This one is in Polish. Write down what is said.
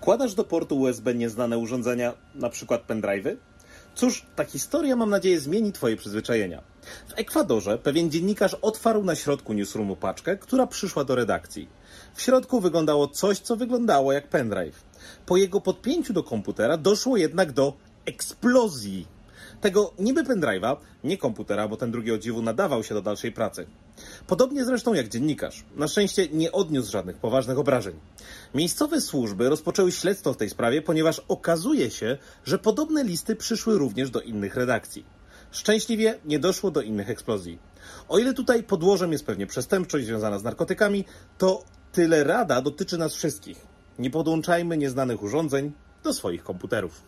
Wkładasz do portu USB nieznane urządzenia, przykład pendrive'y? Cóż, ta historia mam nadzieję zmieni Twoje przyzwyczajenia. W Ekwadorze pewien dziennikarz otwarł na środku newsroomu paczkę, która przyszła do redakcji. W środku wyglądało coś, co wyglądało jak pendrive. Po jego podpięciu do komputera doszło jednak do eksplozji. Tego niby pendrive'a, nie komputera, bo ten drugi o dziwu nadawał się do dalszej pracy. Podobnie zresztą jak dziennikarz. Na szczęście nie odniósł żadnych poważnych obrażeń. Miejscowe służby rozpoczęły śledztwo w tej sprawie, ponieważ okazuje się, że podobne listy przyszły również do innych redakcji. Szczęśliwie nie doszło do innych eksplozji. O ile tutaj podłożem jest pewnie przestępczość związana z narkotykami, to tyle rada dotyczy nas wszystkich. Nie podłączajmy nieznanych urządzeń do swoich komputerów.